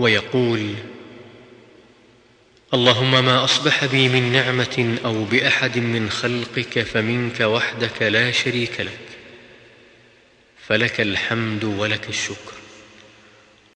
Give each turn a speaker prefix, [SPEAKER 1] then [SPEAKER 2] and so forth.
[SPEAKER 1] ويقول اللهم ما أصبح بي من نعمة أو بأحد من خلقك فمنك وحدك لا شريك لك فلك الحمد ولك الشكر.